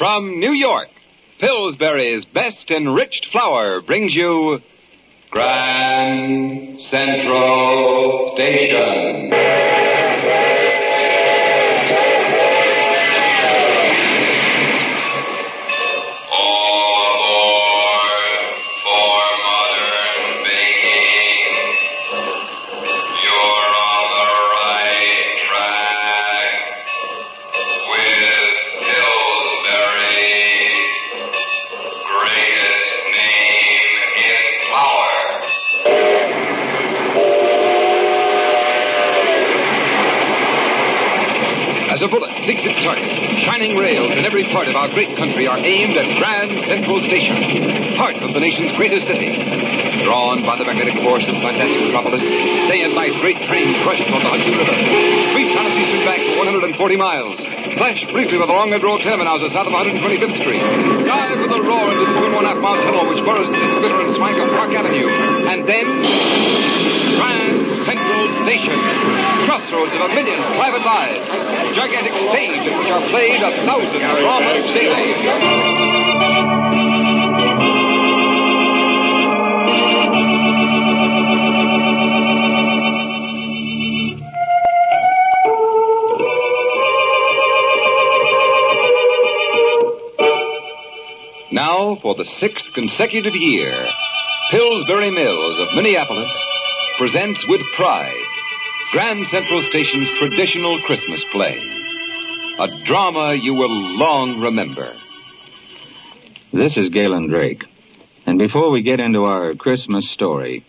From New York, Pillsbury's best enriched flour brings you Grand Central Station. Seeks its target, shining rails in every part of our great country are aimed at Grand Central Station, heart of the nation's greatest city. Drawn by the magnetic force of the fantastic metropolis, day and night great trains rush toward the Hudson River, sweep down its eastern bank for 140 miles, flash briefly with the long red row of south of 125th Street, dive with a roar into the two and one half mile tunnel which burrows the glitter and swank of Park Avenue, and then Grand Central Station, crossroads of a million private lives, gigantic stage in which are played a thousand dramas daily. Now, for the sixth consecutive year, Pillsbury Mills of Minneapolis presents with pride Grand Central Station's traditional Christmas play. A drama you will long remember. This is Galen Drake. And before we get into our Christmas story,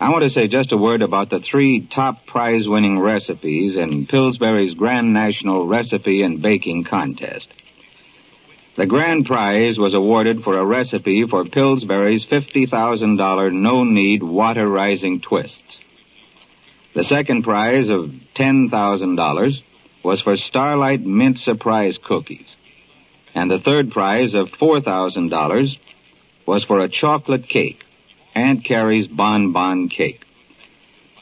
I want to say just a word about the three top prize winning recipes in Pillsbury's Grand National Recipe and Baking Contest. The grand prize was awarded for a recipe for Pillsbury's $50,000 no knead water rising twists. The second prize of $10,000 was for Starlight Mint Surprise Cookies. And the third prize of $4,000 was for a chocolate cake, Aunt Carrie's Bon Bon Cake.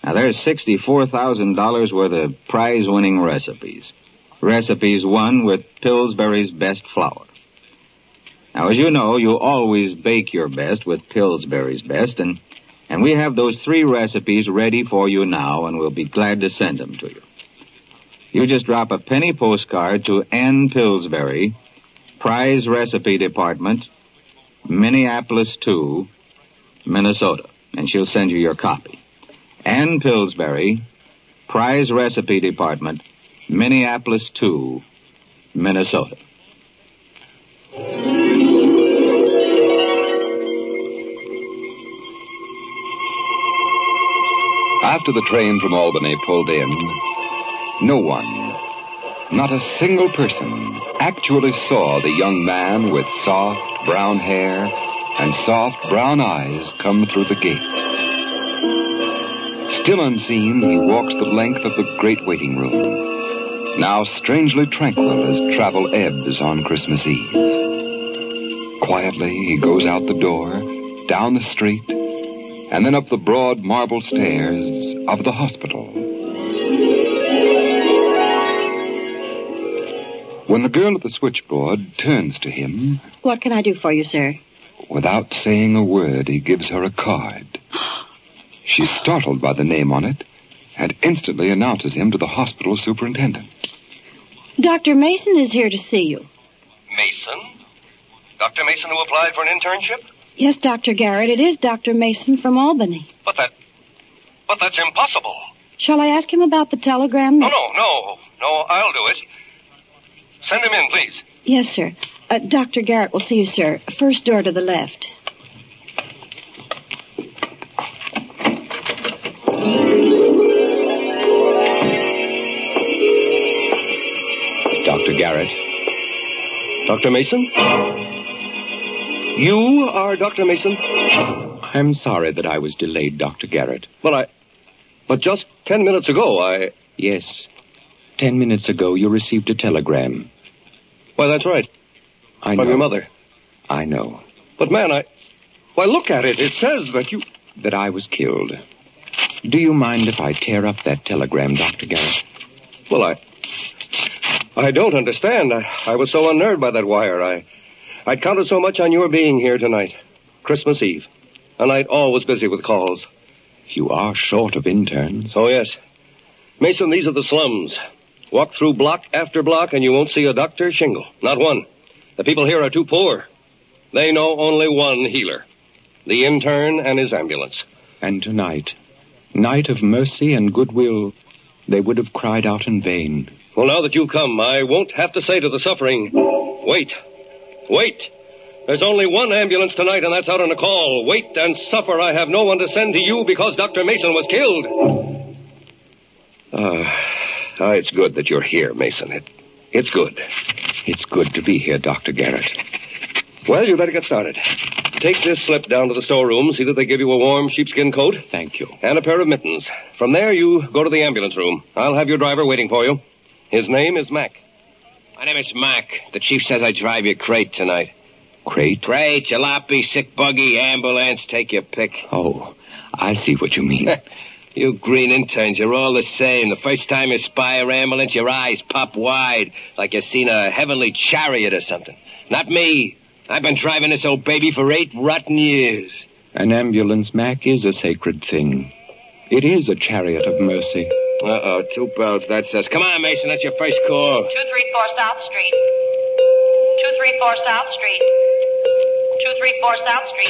Now there's $64,000 worth of prize winning recipes. Recipes won with Pillsbury's best flour. Now as you know, you always bake your best with Pillsbury's best and and we have those three recipes ready for you now and we'll be glad to send them to you. You just drop a penny postcard to Ann Pillsbury, Prize Recipe Department, Minneapolis 2, Minnesota, and she'll send you your copy. Ann Pillsbury, Prize Recipe Department, Minneapolis 2, Minnesota. After the train from Albany pulled in, no one, not a single person, actually saw the young man with soft brown hair and soft brown eyes come through the gate. Still unseen, he walks the length of the great waiting room, now strangely tranquil as travel ebbs on Christmas Eve. Quietly, he goes out the door, down the street, and then up the broad marble stairs of the hospital. When the girl at the switchboard turns to him, What can I do for you, sir? Without saying a word, he gives her a card. She's startled by the name on it and instantly announces him to the hospital superintendent. Dr. Mason is here to see you. Mason? Dr. Mason who applied for an internship? Yes, Dr. Garrett, it is Dr. Mason from Albany. But that. But that's impossible. Shall I ask him about the telegram? No, no, no. No, I'll do it. Send him in, please. Yes, sir. Uh, Dr. Garrett will see you, sir. First door to the left. Dr. Garrett. Dr. Mason? You are Dr. Mason? I'm sorry that I was delayed, Dr. Garrett. Well, I. But just ten minutes ago, I. Yes. Ten minutes ago, you received a telegram. Why, that's right. I know. From your mother. I know. But, man, I. Why, look at it. It says that you. That I was killed. Do you mind if I tear up that telegram, Dr. Garrett? Well, I. I don't understand. I, I was so unnerved by that wire. I. I'd counted so much on your being here tonight. Christmas Eve. A night always busy with calls. You are short of interns. Oh, yes. Mason, these are the slums. Walk through block after block and you won't see a doctor shingle. Not one. The people here are too poor. They know only one healer. The intern and his ambulance. And tonight, night of mercy and goodwill, they would have cried out in vain. Well, now that you've come, I won't have to say to the suffering, wait, wait. There's only one ambulance tonight, and that's out on a call. Wait and suffer. I have no one to send to you because Dr. Mason was killed. Ah, uh, it's good that you're here, Mason. It, it's good. It's good to be here, Dr. Garrett. Well, you better get started. Take this slip down to the storeroom, see that they give you a warm sheepskin coat. Thank you. And a pair of mittens. From there, you go to the ambulance room. I'll have your driver waiting for you. His name is Mac. My name is Mac. The chief says I drive your crate tonight. Crate? Crate, jalopy, sick buggy, ambulance, take your pick. Oh, I see what you mean. you green interns, you're all the same. The first time you spy a ambulance, your eyes pop wide, like you've seen a heavenly chariot or something. Not me. I've been driving this old baby for eight rotten years. An ambulance, Mac, is a sacred thing. It is a chariot of mercy. Uh-oh, two bells, that says. Come on, Mason, that's your first call. 234 South Street. 234 South Street. 234 South Street.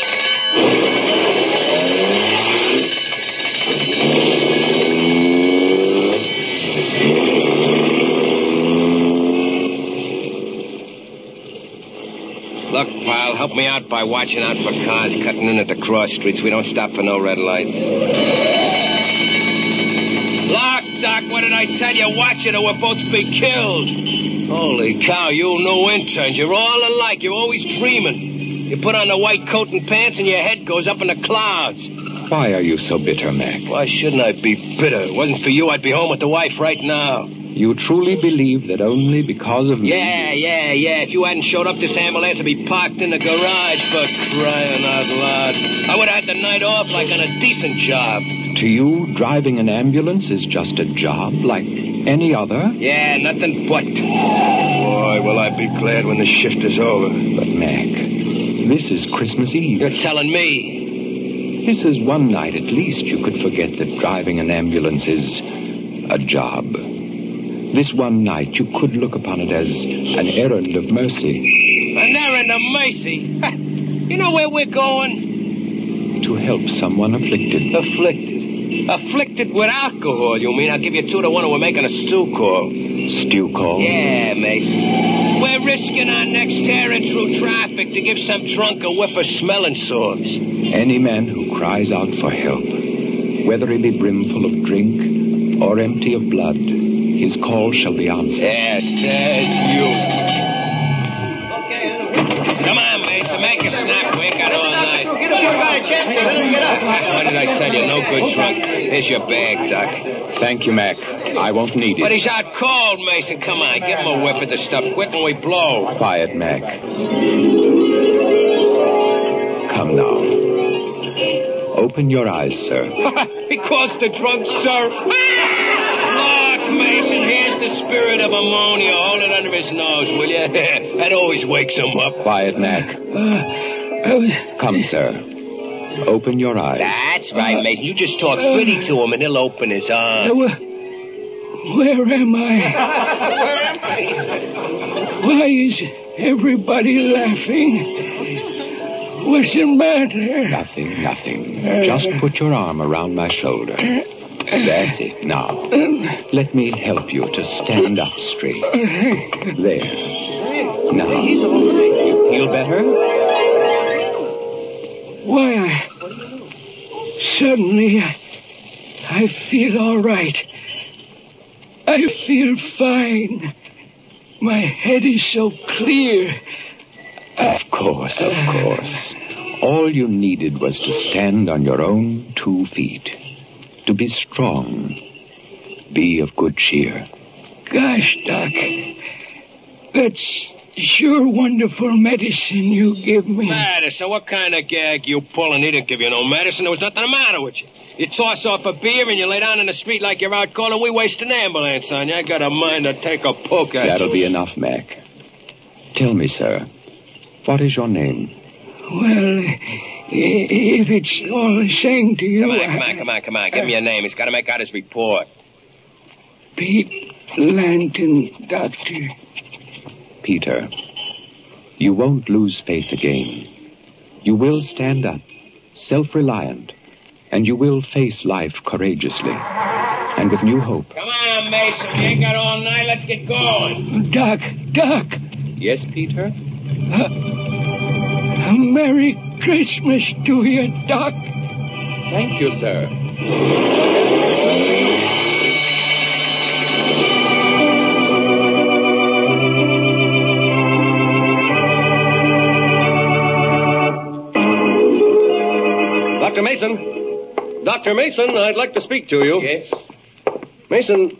Look, pal, help me out by watching out for cars cutting in at the cross streets. We don't stop for no red lights. Doc, what did I tell you? Watch it or we'll both to be killed. Holy cow, you new interns. You're all alike. You're always dreaming. You put on the white coat and pants and your head goes up in the clouds. Why are you so bitter, Mac? Why shouldn't I be bitter? It wasn't for you, I'd be home with the wife right now. You truly believe that only because of me? Yeah, yeah, yeah. If you hadn't showed up, this ambulance would be parked in the garage for crying out loud. I would have had the night off like on a decent job. To you, driving an ambulance is just a job like any other? Yeah, nothing but. Boy, will I be glad when the shift is over. But, Mac, this is Christmas Eve. You're telling me. This is one night at least you could forget that driving an ambulance is a job. This one night you could look upon it as an errand of mercy. An errand of mercy? you know where we're going? To help someone afflicted. Afflicted? Afflicted with alcohol, you mean? I'll give you two to one and we're making a stew call. Stew call? Yeah, Mason. We're risking our necks tearing through traffic to give some drunk a whiff of smelling salts. Any man who cries out for help, whether he be brimful of drink or empty of blood, his call shall be answered. Yes, says you. Come on, Mason, make a snap. We ain't got all night. Get up, you got a chance. Let him get up. What did I tell you? No good drunk. Here's your bag, Doc. Thank you, Mac. I won't need it. But he's out cold, Mason. Come on, give him a whiff of the stuff quick and we blow. Quiet, Mac. Come now. Open your eyes, sir. he calls the drunk, sir. Ah! Mason, here's the spirit of ammonia. Hold it under his nose, will you? that always wakes him up. Quiet, Mac. Come, sir. Open your eyes. That's right, uh, Mason. You just talk pretty to him and he'll open his eyes. Uh, where am I? Where am I? Why is everybody laughing? What's the matter? Nothing, nothing. Uh, just uh, put your arm around my shoulder. That's it. Now, let me help you to stand up straight. There. Now. You feel better? Why, I... Suddenly, I, I feel all right. I feel fine. My head is so clear. Of course, of course. All you needed was to stand on your own two feet. To be strong. Be of good cheer. Gosh, Doc. That's sure wonderful medicine you give me. Medicine? What kind of gag you pulling? He didn't give you no medicine. There was nothing the matter with you. You toss off a beer and you lay down in the street like you're out cold and we waste an ambulance on you. I got a mind to take a poke at you. That'll be enough, Mac. Tell me, sir, what is your name? Well, if it's all the same to you, Come on, I- come on, come on, come on. Give me your name. He's got to make out his report. Pete Lanton, Doctor. Peter, you won't lose faith again. You will stand up, self-reliant, and you will face life courageously and with new hope. Come on, Mason. We ain't got all night. Let's get going. Doc, Doc, Yes, Peter? a Merry Christmas to you, Doc. Thank you, sir. Dr. Mason. Dr. Mason, I'd like to speak to you. Yes? Mason,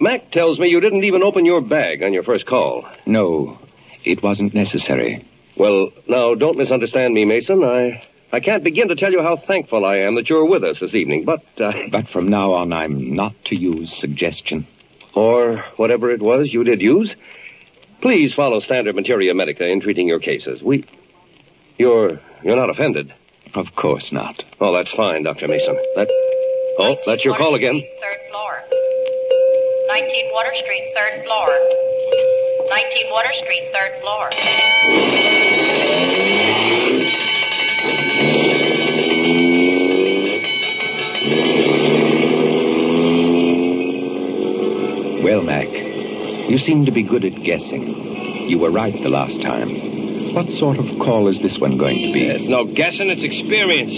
Mac tells me you didn't even open your bag on your first call. No, it wasn't necessary. Well, now, don't misunderstand me, Mason. I, I can't begin to tell you how thankful I am that you're with us this evening, but, uh, But from now on, I'm not to use suggestion. or whatever it was you did use, please follow standard materia medica in treating your cases. We, you're, you're not offended. Of course not. Oh, that's fine, Dr. Mason. That, oh, that's your call again. Third floor. 19 Water Street, third floor. 19 Water Street, third floor. Well, Mac, you seem to be good at guessing. You were right the last time. What sort of call is this one going to be? It's no guessing. It's experience.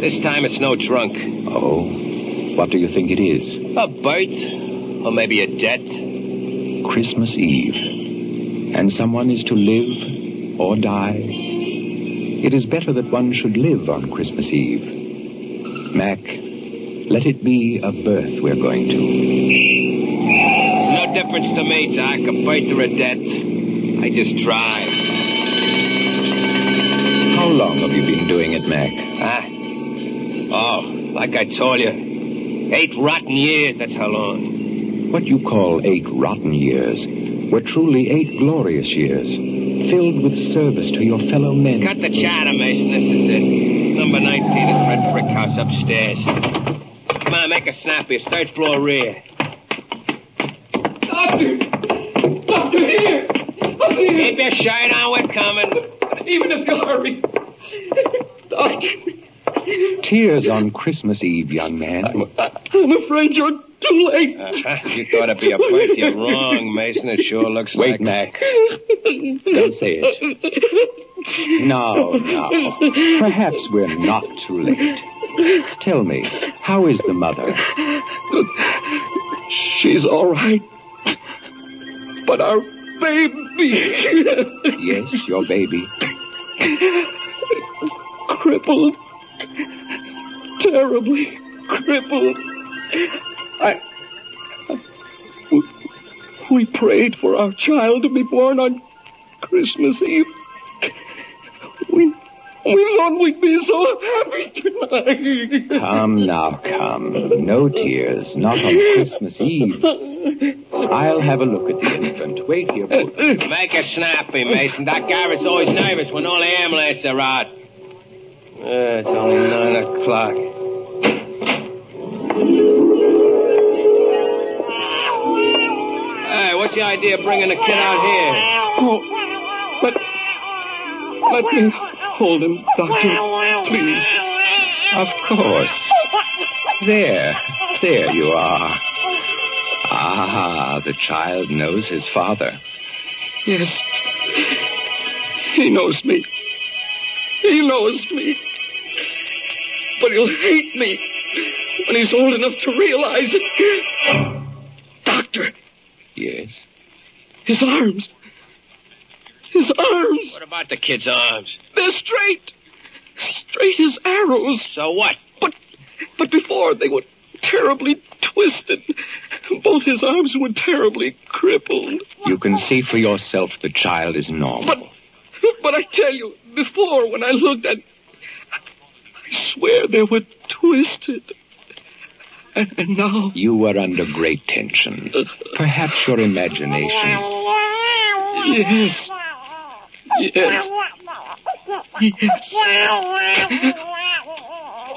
This time it's no drunk. Oh, what do you think it is? A birth? Or maybe a death? Christmas Eve. And someone is to live or die. It is better that one should live on Christmas Eve. Mac, let it be a birth we're going to. It's no difference to me, Doc. A birth or a death. I just try. How long have you been doing it, Mac? Ah. Oh, like I told you. Eight rotten years, that's how long. What you call eight rotten years were truly eight glorious years, filled with service to your fellow men. Cut the chatter, Mason. This is it. Number 19 at Red Brick House upstairs. Come on, make a snappy. It's third floor rear. Doctor! Doctor, here! Up here! Keep your shirt on. We're coming. Even if you hurry. Doctor, Tears on Christmas Eve, young man. I'm afraid you're too late. Uh-huh. You thought it'd be a birth. You're wrong, Mason. It sure looks Wait, like... Mac. Don't say it. No, no. Perhaps we're not too late. Tell me, how is the mother? She's all right. But our baby. Yes, your baby. crippled. Terribly crippled. I. We, we prayed for our child to be born on Christmas Eve. We We thought we'd be so happy tonight. Come now, come. No tears. Not on Christmas Eve. I'll have a look at the infant. Wait here, Booth. Make it snappy, Mason. That Garrett's always nervous when all the amulets are out. Uh, it's only nine o'clock. What's the idea of bringing a kid out here? Oh, let, let me hold him, Doctor, please. Of course. There. There you are. Ah, the child knows his father. Yes. He knows me. He knows me. But he'll hate me when he's old enough to realize it. Doctor, Yes? his arms. His arms. What about the kid's arms? They're straight. Straight as arrows. So what? But, but before they were terribly twisted. Both his arms were terribly crippled. You can see for yourself the child is normal. But, but I tell you, before when I looked at, I swear they were twisted. And, and now, You were under great tension. Perhaps your imagination. yes, yes, yes.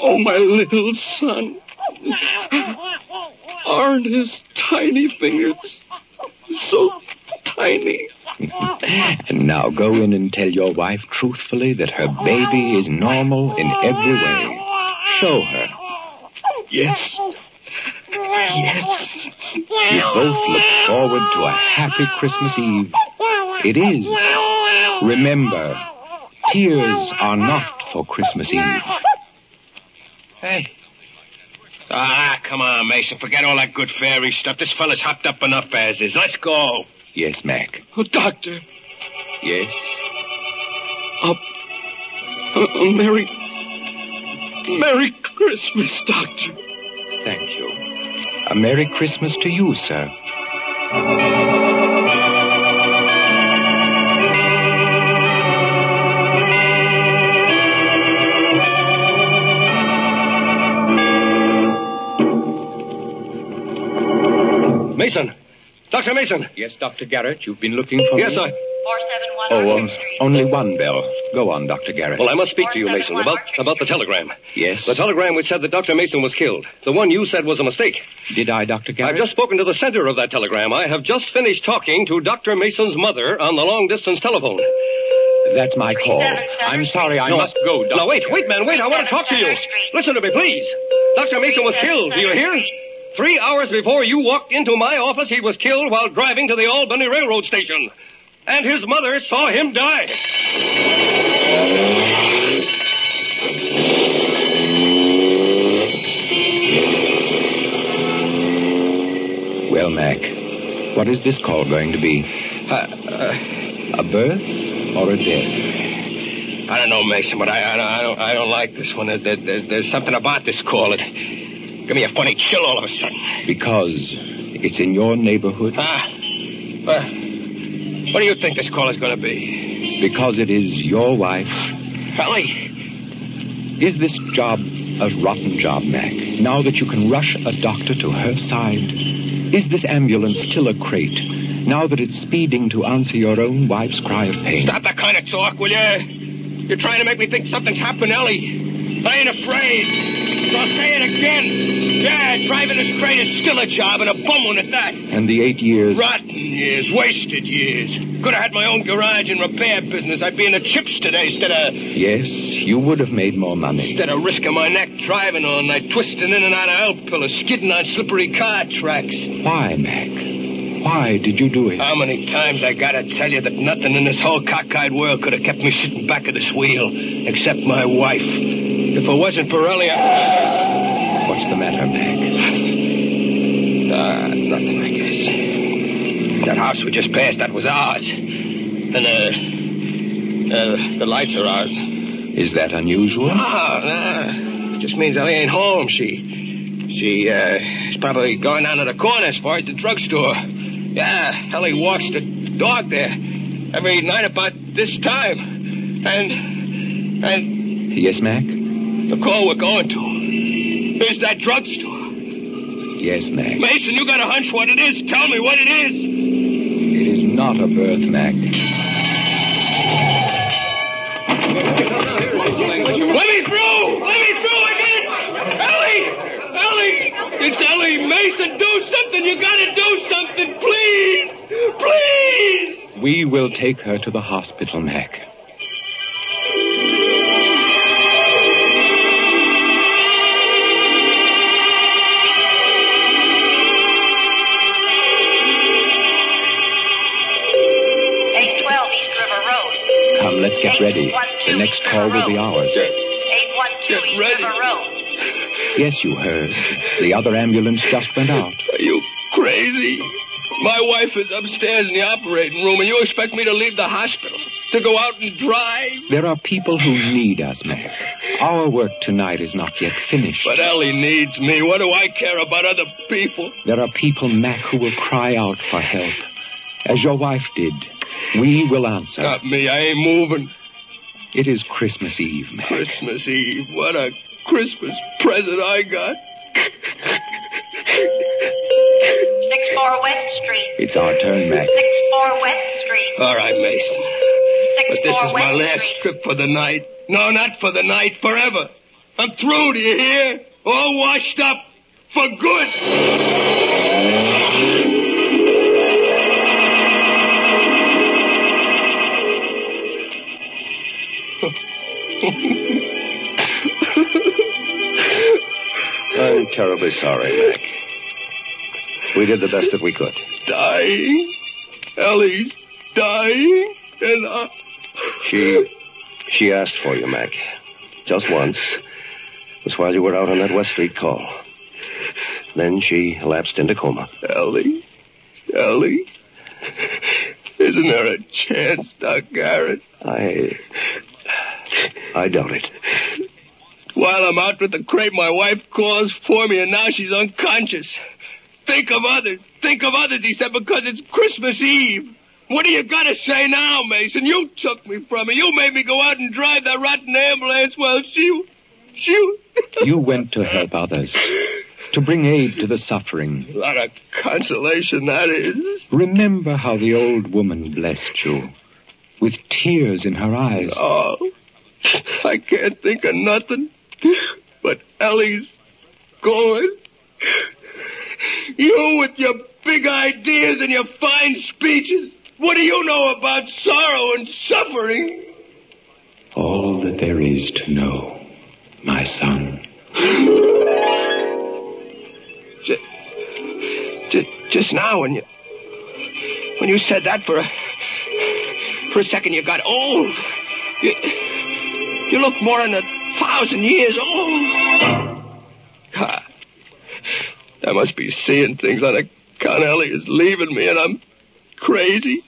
Oh, my little son. Aren't his tiny fingers so tiny? And now go in and tell your wife truthfully that her baby is normal in every way. Show her. Yes. Yes. You both look forward to a happy Christmas Eve. It is. Remember, tears are not for Christmas Eve. Hey. Ah, come on, Mason. Forget all that good fairy stuff. This fella's hopped up enough as is. Let's go. Yes, Mac. Oh, doctor. Yes? Uh, uh, Merry, Merry Christmas, Doctor. Thank you. A Merry Christmas to you, sir. Mason! Dr. Mason! Yes, Dr. Garrett, you've been looking for Yes, me? I. 471 Oh, um, only one bell. Go on, Dr. Garrett. Well, I must speak to you, Mason, about, about the telegram. Yes? The telegram which said that Dr. Mason was killed. The one you said was a mistake. Did I, Dr. Garrett? I've just spoken to the sender of that telegram. I have just finished talking to Dr. Mason's mother on the long distance telephone. That's my call. I'm sorry, I No. must go, Dr. Now, wait, wait, man, wait. I want to talk to you. Listen to me, please. Dr. Mason was killed. Do you hear? Three hours before you walked into my office, he was killed while driving to the Albany Railroad Station. And his mother saw him die. Well, Mac, what is this call going to be? Uh, uh, A birth or a death? I don't know, Mason, but I, I, don't, I, don't, I don't like this one. There, there, there's something about this call that give me a funny chill all of a sudden. Because it's in your neighborhood? Ah, uh, what do you think this call is going to be? Because it is your wife? Ellie? Is this job a rotten job, Mac? Now that you can rush a doctor to her side? Is this ambulance still a crate? Now that it's speeding to answer your own wife's cry of pain? Stop that kind of talk, will you? You're trying to make me think something's happened, Ellie. I ain't afraid. So I'll say it again. Yeah, driving this crate is still a job and a bum one at that. And the eight years. Rotten years, wasted years. Could have had my own garage and repair business. I'd be in the chips today instead of Yes, you would have made more money. instead of risking my neck driving all night, twisting in and out of el pillars, skidding on slippery car tracks. Why, Mac? Why did you do it? How many times I gotta tell you that nothing in this whole cockeyed world could have kept me sitting back of this wheel, except my wife. If it wasn't for Ellie, I... What's the matter, Mac? Uh, nothing, I guess. That house we just passed, that was ours. And, uh, uh, the lights are out. Is that unusual? No, no. It just means Ellie ain't home. She, she, uh, is probably going down to the corner as far as the drugstore. Yeah, Ellie walks the dog there every night about this time. And, and Yes, Mac? The call we're going to. Is that drugstore. Yes, Mac. Mason, you got a hunch what it is. Tell me what it is. It is not a birth, Mac. Let me through! Let me through! I get it! Ellie! Ellie! It's Ellie Mason! Do something! You gotta do something! Please! Please! We will take her to the hospital, Mac. Get ready. The next call will be ours. Eight one two Get ready. Yes, you heard. The other ambulance just went out. Are you crazy? My wife is upstairs in the operating room, and you expect me to leave the hospital? To go out and drive? There are people who need us, Mac. Our work tonight is not yet finished. But Ellie needs me. What do I care about other people? There are people, Mac, who will cry out for help. As your wife did. We will answer. Not me. I ain't moving. It is Christmas Eve, Mac. Christmas Eve. What a Christmas present I got. Six four West Street. It's our turn, Mac. Six four West Street. All right, Mason. Six But this four is my last Street. trip for the night. No, not for the night. Forever. I'm through, do you hear? All washed up. For good. Terribly sorry, Mac. We did the best that we could. Dying. Ellie's dying. And I... She she asked for you, Mac. Just once. It was while you were out on that West Street call. Then she lapsed into coma. Ellie? Ellie? Isn't there a chance, Doc Garrett? I I doubt it. While I'm out with the crepe, my wife calls for me, and now she's unconscious. Think of others. Think of others, he said, because it's Christmas Eve. What are you going to say now, Mason? You took me from her. You made me go out and drive that rotten ambulance while she... She... You went to help others. To bring aid to the suffering. A lot of consolation, that is. Remember how the old woman blessed you. With tears in her eyes. Oh, I can't think of nothing. But Ellie's going. You with your big ideas and your fine speeches. What do you know about sorrow and suffering? All that there is to know, my son. Just, just, just now when you when you said that for a for a second you got old. You, you look more in a thousand years old. God, I must be seeing things on account Ellie is leaving me and I'm crazy.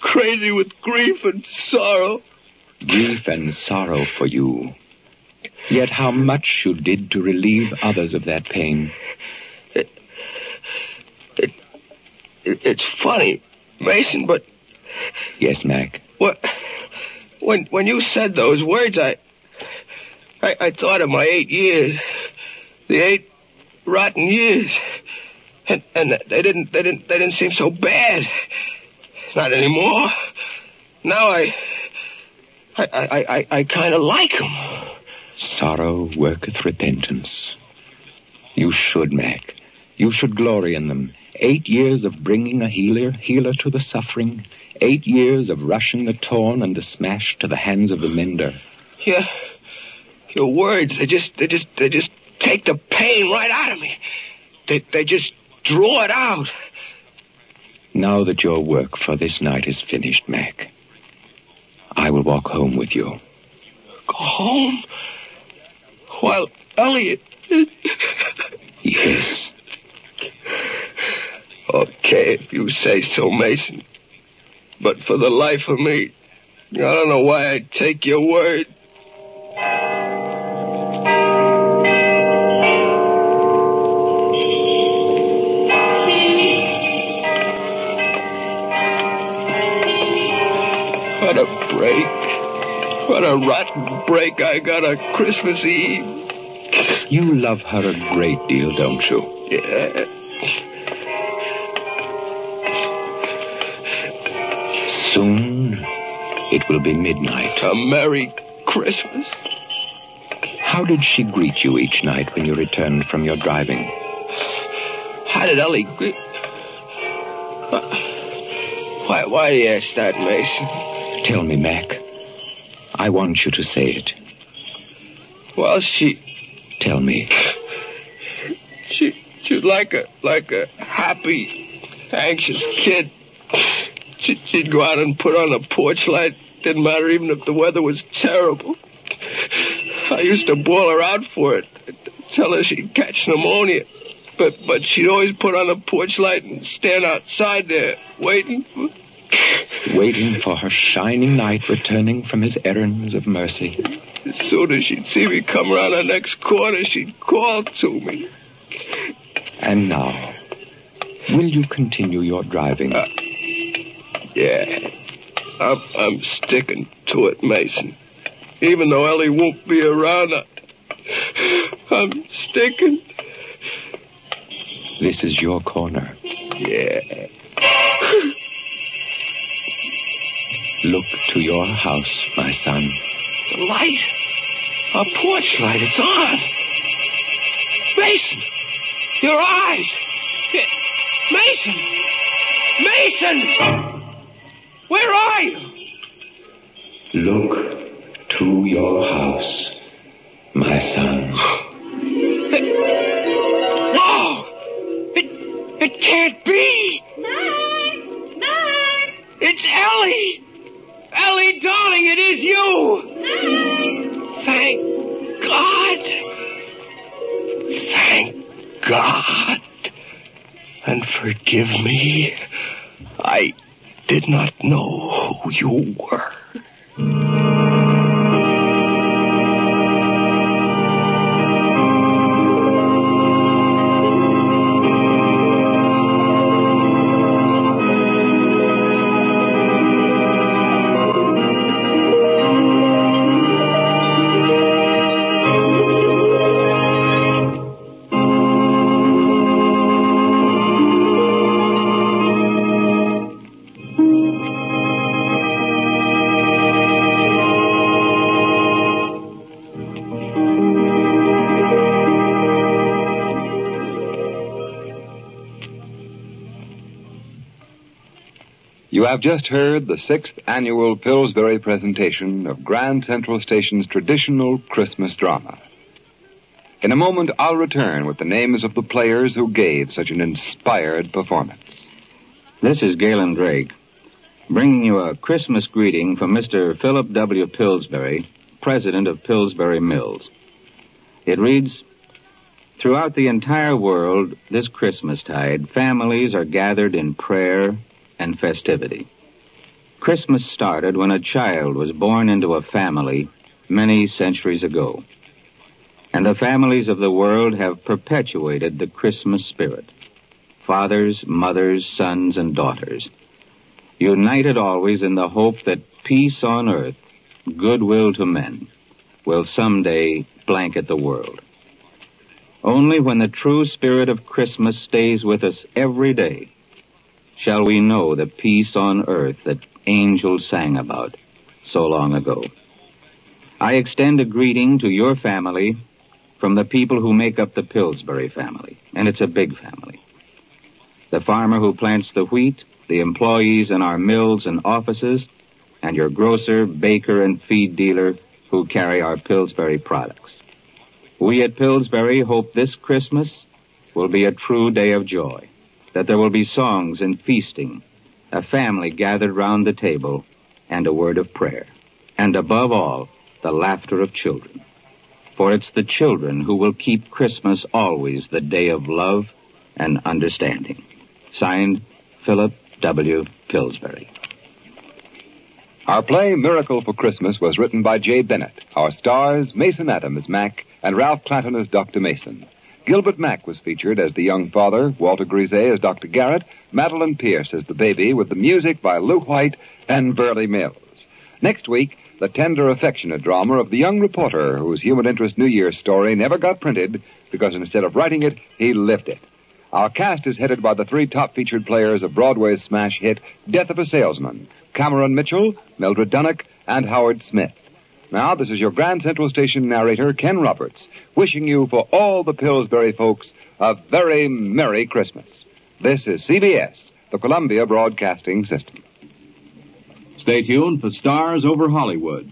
Crazy with grief and sorrow. Grief and sorrow for you. Yet how much you did to relieve others of that pain. It, it, it's funny, Mason, but Yes, Mac. What? When when you said those words, I, I I thought of my eight years, the eight rotten years, and and they didn't they didn't they didn't seem so bad. Not anymore. Now I, I I I, I kind of like them. Sorrow worketh repentance. You should, Mac. You should glory in them. Eight years of bringing a healer, healer to the suffering. Eight years of rushing the torn and the smashed to the hands of the mender. Yeah, your words they just they just they just take the pain right out of me. They they just draw it out. Now that your work for this night is finished, Mac, I will walk home with you. Go home. While Elliot. Yes. Okay, if you say so, Mason. But for the life of me, I don't know why I take your word. What a break. What a rotten break I got on Christmas Eve. You love her a great deal, don't you? Yeah. Soon it will be midnight. A Merry Christmas. How did she greet you each night when you returned from your driving? How did Ellie greet? Why, why do you ask that, Mason? Tell me, Mac. I want you to say it. Well, she, Tell me. she, she'd like a, like a happy, anxious kid. She, she'd go out and put on a porch light. Didn't matter even if the weather was terrible. I used to boil her out for it. Tell her she'd catch pneumonia. But, but she'd always put on a porch light and stand outside there, waiting for, Waiting for her shining knight returning from his errands of mercy. As soon as she'd see me come around the next corner, she'd call to me. And now, will you continue your driving? Uh, yeah, I'm, I'm sticking to it, Mason. Even though Ellie won't be around, I, I'm sticking. This is your corner. Yeah. Look to your house, my son. The light. A porch light. It's on. Mason! Your eyes! Mason! Mason! Where are you? Look to your house, my son. No! It, it can't be! It's Ellie! Ellie, darling, it is you! Thank God! Thank God! And forgive me. I did not know who you were. Have just heard the sixth annual Pillsbury presentation of Grand Central Station's traditional Christmas drama. In a moment, I'll return with the names of the players who gave such an inspired performance. This is Galen Drake, bringing you a Christmas greeting from Mr. Philip W. Pillsbury, president of Pillsbury Mills. It reads, Throughout the entire world, this Christmastide, families are gathered in prayer and festivity. Christmas started when a child was born into a family many centuries ago. And the families of the world have perpetuated the Christmas spirit. Fathers, mothers, sons, and daughters. United always in the hope that peace on earth, goodwill to men, will someday blanket the world. Only when the true spirit of Christmas stays with us every day shall we know the peace on earth that angels sang about so long ago. I extend a greeting to your family from the people who make up the Pillsbury family, and it's a big family. The farmer who plants the wheat, the employees in our mills and offices, and your grocer, baker, and feed dealer who carry our Pillsbury products. We at Pillsbury hope this Christmas will be a true day of joy that there will be songs and feasting, a family gathered round the table, and a word of prayer. And above all, the laughter of children. For it's the children who will keep Christmas always the day of love and understanding. Signed, Philip W. Pillsbury. Our play Miracle for Christmas was written by Jay Bennett. Our stars, Mason Adams as Mac and Ralph Clanton as Dr. Mason. Gilbert Mack was featured as the young father, Walter Greaza as Dr. Garrett, Madeline Pierce as the baby, with the music by Lew White and Burley Mills. Next week, the tender, affectionate drama of the young reporter whose human interest New Year's story never got printed because instead of writing it, he lived it. Our cast is headed by the three top featured players of Broadway's smash hit Death of a Salesman, Cameron Mitchell, Mildred Dunnock, and Howard Smith. Now, this is your Grand Central Station narrator, Ken Roberts, wishing you for all the Pillsbury folks a very Merry Christmas. This is CBS, the Columbia Broadcasting System. Stay tuned for Stars Over Hollywood.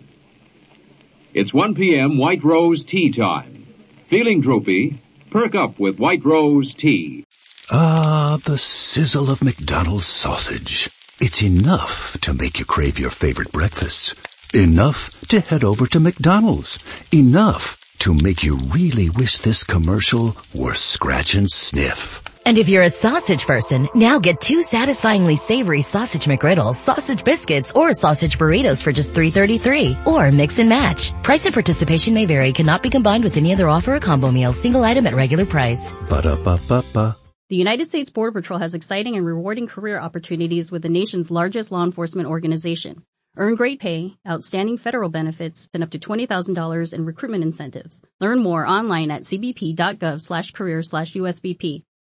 It's 1 p.m. White Rose tea time. Feeling droopy? Perk up with White Rose tea. Ah, the sizzle of McDonald's sausage. It's enough to make you crave your favorite breakfasts. Enough to head over to McDonald's. Enough to make you really wish this commercial were scratch and sniff. And if you're a sausage person, now get two satisfyingly savory sausage McGriddles, sausage biscuits, or sausage burritos for just $3.33. Or mix and match. Price and participation may vary, cannot be combined with any other offer or combo meal, single item at regular price. Ba-da-ba-ba-ba. The United States Border Patrol has exciting and rewarding career opportunities with the nation's largest law enforcement organization. Earn great pay, outstanding federal benefits, and up to $20,000 in recruitment incentives. Learn more online at cbp.gov slash career slash USBP.